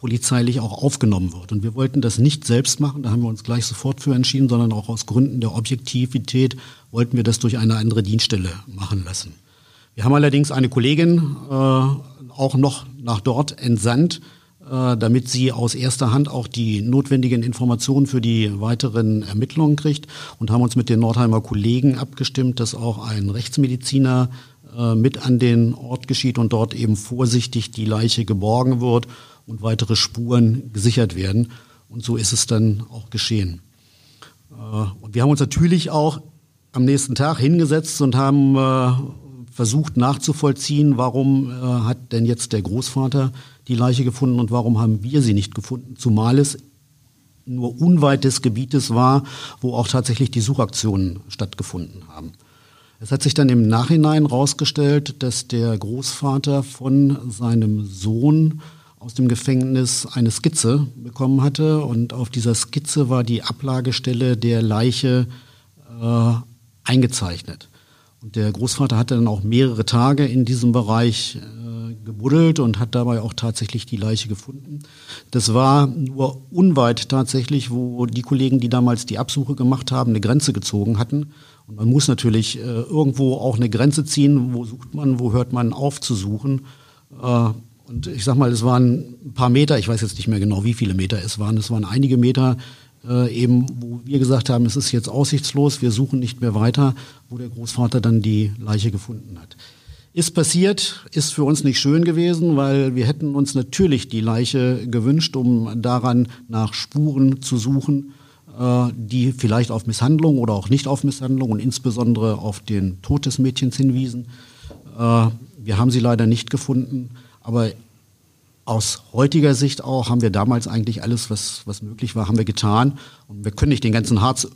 polizeilich auch aufgenommen wird. Und wir wollten das nicht selbst machen, da haben wir uns gleich sofort für entschieden, sondern auch aus Gründen der Objektivität wollten wir das durch eine andere Dienststelle machen lassen. Wir haben allerdings eine Kollegin äh, auch noch nach dort entsandt, äh, damit sie aus erster Hand auch die notwendigen Informationen für die weiteren Ermittlungen kriegt und haben uns mit den Nordheimer Kollegen abgestimmt, dass auch ein Rechtsmediziner äh, mit an den Ort geschieht und dort eben vorsichtig die Leiche geborgen wird und weitere Spuren gesichert werden. Und so ist es dann auch geschehen. Äh, und wir haben uns natürlich auch am nächsten Tag hingesetzt und haben äh, versucht nachzuvollziehen, warum äh, hat denn jetzt der Großvater die Leiche gefunden und warum haben wir sie nicht gefunden, zumal es nur unweit des Gebietes war, wo auch tatsächlich die Suchaktionen stattgefunden haben. Es hat sich dann im Nachhinein herausgestellt, dass der Großvater von seinem Sohn aus dem Gefängnis eine Skizze bekommen hatte und auf dieser Skizze war die Ablagestelle der Leiche äh, eingezeichnet. Und der Großvater hatte dann auch mehrere Tage in diesem Bereich äh, gebuddelt und hat dabei auch tatsächlich die Leiche gefunden. Das war nur unweit tatsächlich, wo die Kollegen, die damals die Absuche gemacht haben, eine Grenze gezogen hatten. Und man muss natürlich äh, irgendwo auch eine Grenze ziehen. Wo sucht man, wo hört man auf zu suchen? Äh, und ich sag mal, es waren ein paar Meter, ich weiß jetzt nicht mehr genau, wie viele Meter es waren. Es waren einige Meter, äh, eben, wo wir gesagt haben, es ist jetzt aussichtslos, wir suchen nicht mehr weiter, wo der Großvater dann die Leiche gefunden hat. Ist passiert, ist für uns nicht schön gewesen, weil wir hätten uns natürlich die Leiche gewünscht, um daran nach Spuren zu suchen, äh, die vielleicht auf Misshandlung oder auch nicht auf Misshandlung und insbesondere auf den Tod des Mädchens hinwiesen. Äh, wir haben sie leider nicht gefunden, aber aus heutiger Sicht auch haben wir damals eigentlich alles, was, was möglich war, haben wir getan. Und wir können nicht den ganzen Harz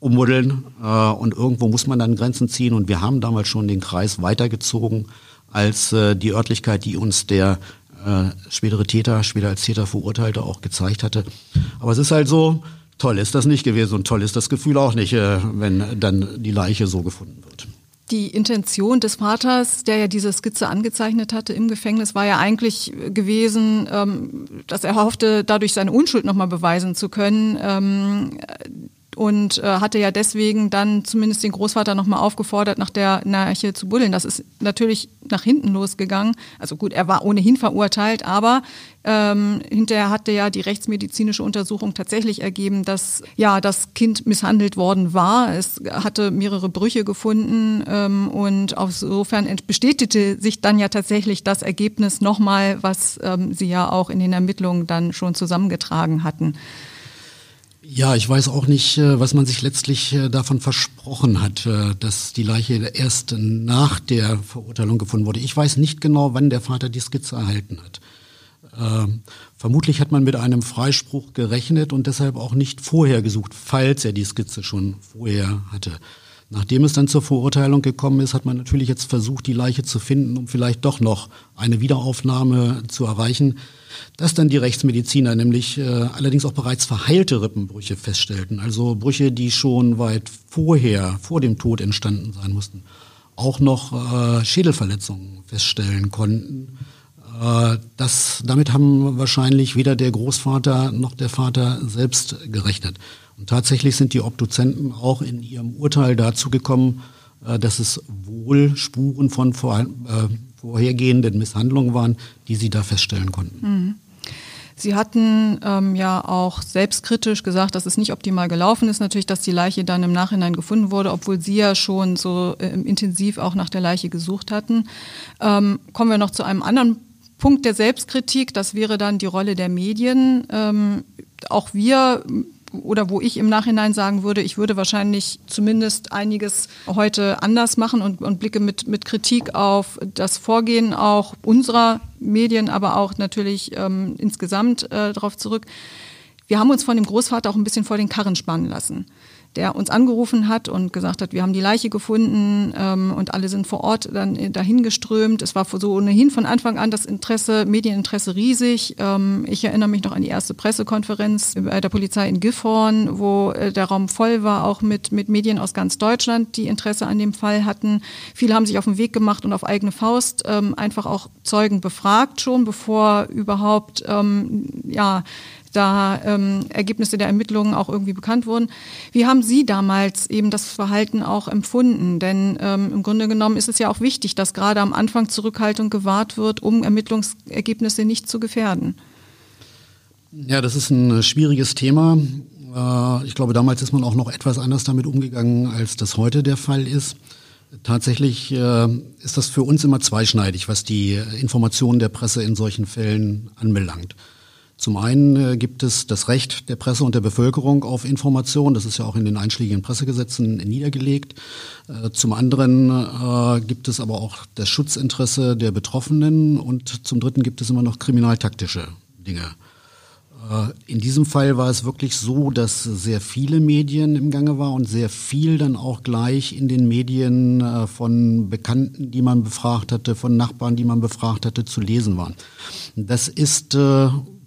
ummuddeln äh, und irgendwo muss man dann Grenzen ziehen. Und wir haben damals schon den Kreis weitergezogen als äh, die Örtlichkeit, die uns der äh, spätere Täter, später als Täter verurteilte, auch gezeigt hatte. Aber es ist halt so, toll ist das nicht gewesen und toll ist das Gefühl auch nicht, äh, wenn dann die Leiche so gefunden wird. Die Intention des Vaters, der ja diese Skizze angezeichnet hatte im Gefängnis, war ja eigentlich gewesen, ähm, dass er hoffte, dadurch seine Unschuld nochmal beweisen zu können. Und äh, hatte ja deswegen dann zumindest den Großvater nochmal aufgefordert, nach der Narche zu buddeln. Das ist natürlich nach hinten losgegangen. Also gut, er war ohnehin verurteilt, aber ähm, hinterher hatte ja die rechtsmedizinische Untersuchung tatsächlich ergeben, dass ja das Kind misshandelt worden war. Es hatte mehrere Brüche gefunden ähm, und insofern bestätigte sich dann ja tatsächlich das Ergebnis nochmal, was ähm, sie ja auch in den Ermittlungen dann schon zusammengetragen hatten. Ja, ich weiß auch nicht, äh, was man sich letztlich äh, davon versprochen hat, äh, dass die Leiche erst nach der Verurteilung gefunden wurde. Ich weiß nicht genau, wann der Vater die Skizze erhalten hat. Ähm, vermutlich hat man mit einem Freispruch gerechnet und deshalb auch nicht vorher gesucht, falls er die Skizze schon vorher hatte. Nachdem es dann zur Verurteilung gekommen ist, hat man natürlich jetzt versucht, die Leiche zu finden, um vielleicht doch noch eine Wiederaufnahme zu erreichen dass dann die Rechtsmediziner nämlich äh, allerdings auch bereits verheilte Rippenbrüche feststellten, also Brüche, die schon weit vorher, vor dem Tod entstanden sein mussten, auch noch äh, Schädelverletzungen feststellen konnten. Äh, das, damit haben wahrscheinlich weder der Großvater noch der Vater selbst gerechnet. Und tatsächlich sind die Obduzenten auch in ihrem Urteil dazu gekommen, äh, dass es wohl Spuren von vor, äh, vorhergehenden Misshandlungen waren, die sie da feststellen konnten. Mhm. Sie hatten ähm, ja auch selbstkritisch gesagt, dass es nicht optimal gelaufen ist, natürlich, dass die Leiche dann im Nachhinein gefunden wurde, obwohl Sie ja schon so äh, intensiv auch nach der Leiche gesucht hatten. Ähm, kommen wir noch zu einem anderen Punkt der Selbstkritik, das wäre dann die Rolle der Medien. Ähm, auch wir oder wo ich im Nachhinein sagen würde, ich würde wahrscheinlich zumindest einiges heute anders machen und, und blicke mit, mit Kritik auf das Vorgehen auch unserer Medien, aber auch natürlich ähm, insgesamt äh, darauf zurück. Wir haben uns von dem Großvater auch ein bisschen vor den Karren spannen lassen der uns angerufen hat und gesagt hat, wir haben die Leiche gefunden ähm, und alle sind vor Ort dann dahin geströmt. Es war so ohnehin von Anfang an das Interesse, Medieninteresse riesig. Ähm, ich erinnere mich noch an die erste Pressekonferenz bei der Polizei in Gifhorn, wo äh, der Raum voll war, auch mit, mit Medien aus ganz Deutschland, die Interesse an dem Fall hatten. Viele haben sich auf den Weg gemacht und auf eigene Faust ähm, einfach auch Zeugen befragt, schon bevor überhaupt ähm, ja, da ähm, Ergebnisse der Ermittlungen auch irgendwie bekannt wurden. Wie haben Sie damals eben das Verhalten auch empfunden? Denn ähm, im Grunde genommen ist es ja auch wichtig, dass gerade am Anfang Zurückhaltung gewahrt wird, um Ermittlungsergebnisse nicht zu gefährden. Ja, das ist ein schwieriges Thema. Äh, ich glaube, damals ist man auch noch etwas anders damit umgegangen, als das heute der Fall ist. Tatsächlich äh, ist das für uns immer zweischneidig, was die Informationen der Presse in solchen Fällen anbelangt. Zum einen äh, gibt es das Recht der Presse und der Bevölkerung auf Information. Das ist ja auch in den einschlägigen Pressegesetzen niedergelegt. Äh, zum anderen äh, gibt es aber auch das Schutzinteresse der Betroffenen und zum dritten gibt es immer noch kriminaltaktische Dinge. In diesem Fall war es wirklich so, dass sehr viele Medien im Gange war und sehr viel dann auch gleich in den Medien von Bekannten, die man befragt hatte, von Nachbarn, die man befragt hatte, zu lesen waren. Das ist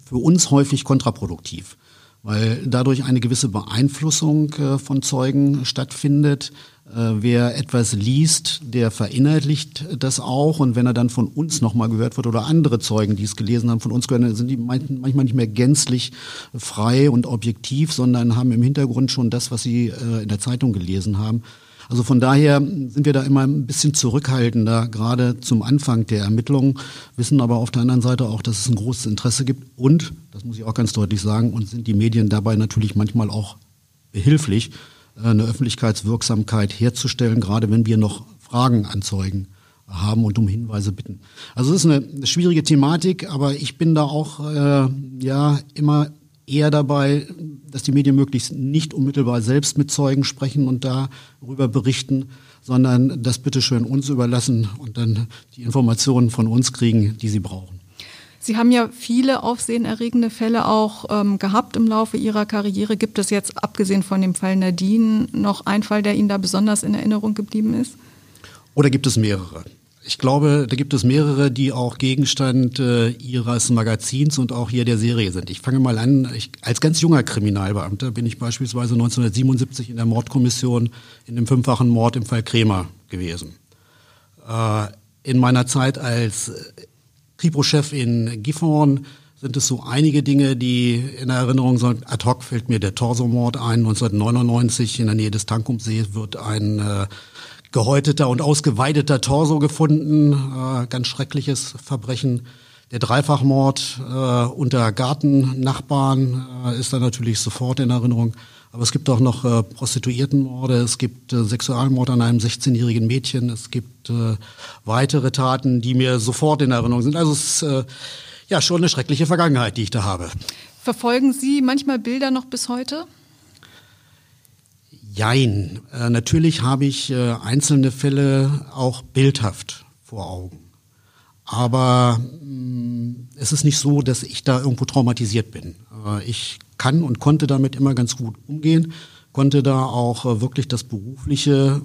für uns häufig kontraproduktiv, weil dadurch eine gewisse Beeinflussung äh, von Zeugen stattfindet, Äh, wer etwas liest, der verinnerlicht das auch. Und wenn er dann von uns nochmal gehört wird oder andere Zeugen, die es gelesen haben, von uns gehört, sind die manchmal nicht mehr gänzlich frei und objektiv, sondern haben im Hintergrund schon das, was sie äh, in der Zeitung gelesen haben. Also von daher sind wir da immer ein bisschen zurückhaltender, gerade zum Anfang der Ermittlungen, wissen aber auf der anderen Seite auch, dass es ein großes Interesse gibt und, das muss ich auch ganz deutlich sagen, und sind die Medien dabei natürlich manchmal auch behilflich, äh, eine Öffentlichkeitswirksamkeit herzustellen, gerade wenn wir noch Fragen an Zeugen haben und um Hinweise bitten. Also es ist eine, schwierige Thematik, aber ich bin da auch äh, ja immer eher dabei, dass die Medien möglichst nicht unmittelbar selbst mit Zeugen sprechen und darüber berichten, sondern das bitteschön uns überlassen und dann die Informationen von uns kriegen, die sie brauchen. Sie haben ja viele aufsehenerregende Fälle auch ähm, gehabt im Laufe Ihrer Karriere. Gibt es jetzt, abgesehen von dem Fall Nadine, noch einen Fall, der Ihnen da besonders in Erinnerung geblieben ist? Oder gibt es mehrere? Ich glaube, da gibt es mehrere, die auch Gegenstand äh, ihres Magazins und auch hier der Serie sind. Ich fange mal an. Ich, als ganz junger Kriminalbeamter bin ich beispielsweise 1977 in der Mordkommission in dem fünffachen Mord im Fall Kremer gewesen. Äh, in meiner Zeit als Kripo-Chef in Gifhorn sind es so einige Dinge, die in Erinnerung sind. Ad hoc fällt mir der Torso-Mord ein. 1999 in der Nähe des Tankumsees wird ein äh, gehäuteter und ausgeweideter Torso gefunden. Äh, ganz schreckliches Verbrechen. Der Dreifachmord äh, unter Gartennachbarn äh, ist da natürlich sofort in Erinnerung. Aber es gibt auch noch äh, Prostituiertenmorde, es gibt äh, Sexualmord an einem 16-jährigen Mädchen, es gibt äh, weitere Taten, die mir sofort in Erinnerung sind. Also es ist äh, ja schon eine schreckliche Vergangenheit, die ich da habe. Verfolgen Sie manchmal Bilder noch bis heute? Jein. Äh, natürlich habe ich äh, einzelne Fälle auch bildhaft vor Augen. Aber mh, mm, es ist nicht so, dass ich da irgendwo traumatisiert bin. Äh, ich kann und konnte damit immer ganz gut umgehen, konnte da auch äh, wirklich das Berufliche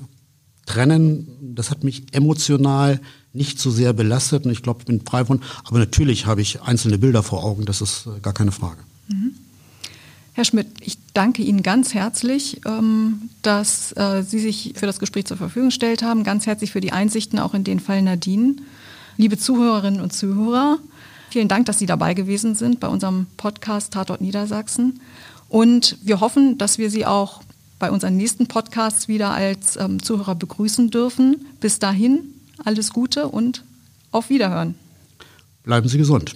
trennen. Das hat mich emotional nicht so sehr belastet und ich glaube, ich bin frei von. Aber natürlich habe ich einzelne Bilder vor Augen, das ist äh, gar keine Frage. Mhm. Herr Schmidt, ich danke Ihnen ganz herzlich, ähm, dass äh, Sie sich für das Gespräch zur Verfügung gestellt haben. Ganz herzlich für die Einsichten auch in den Fall Nadine. Liebe Zuhörerinnen und Zuhörer, vielen Dank, dass Sie dabei gewesen sind bei unserem Podcast Tatort Niedersachsen. Und wir hoffen, dass wir Sie auch bei unseren nächsten Podcasts wieder als ähm, Zuhörer begrüßen dürfen. Bis dahin alles Gute und auf Wiederhören. Bleiben Sie gesund.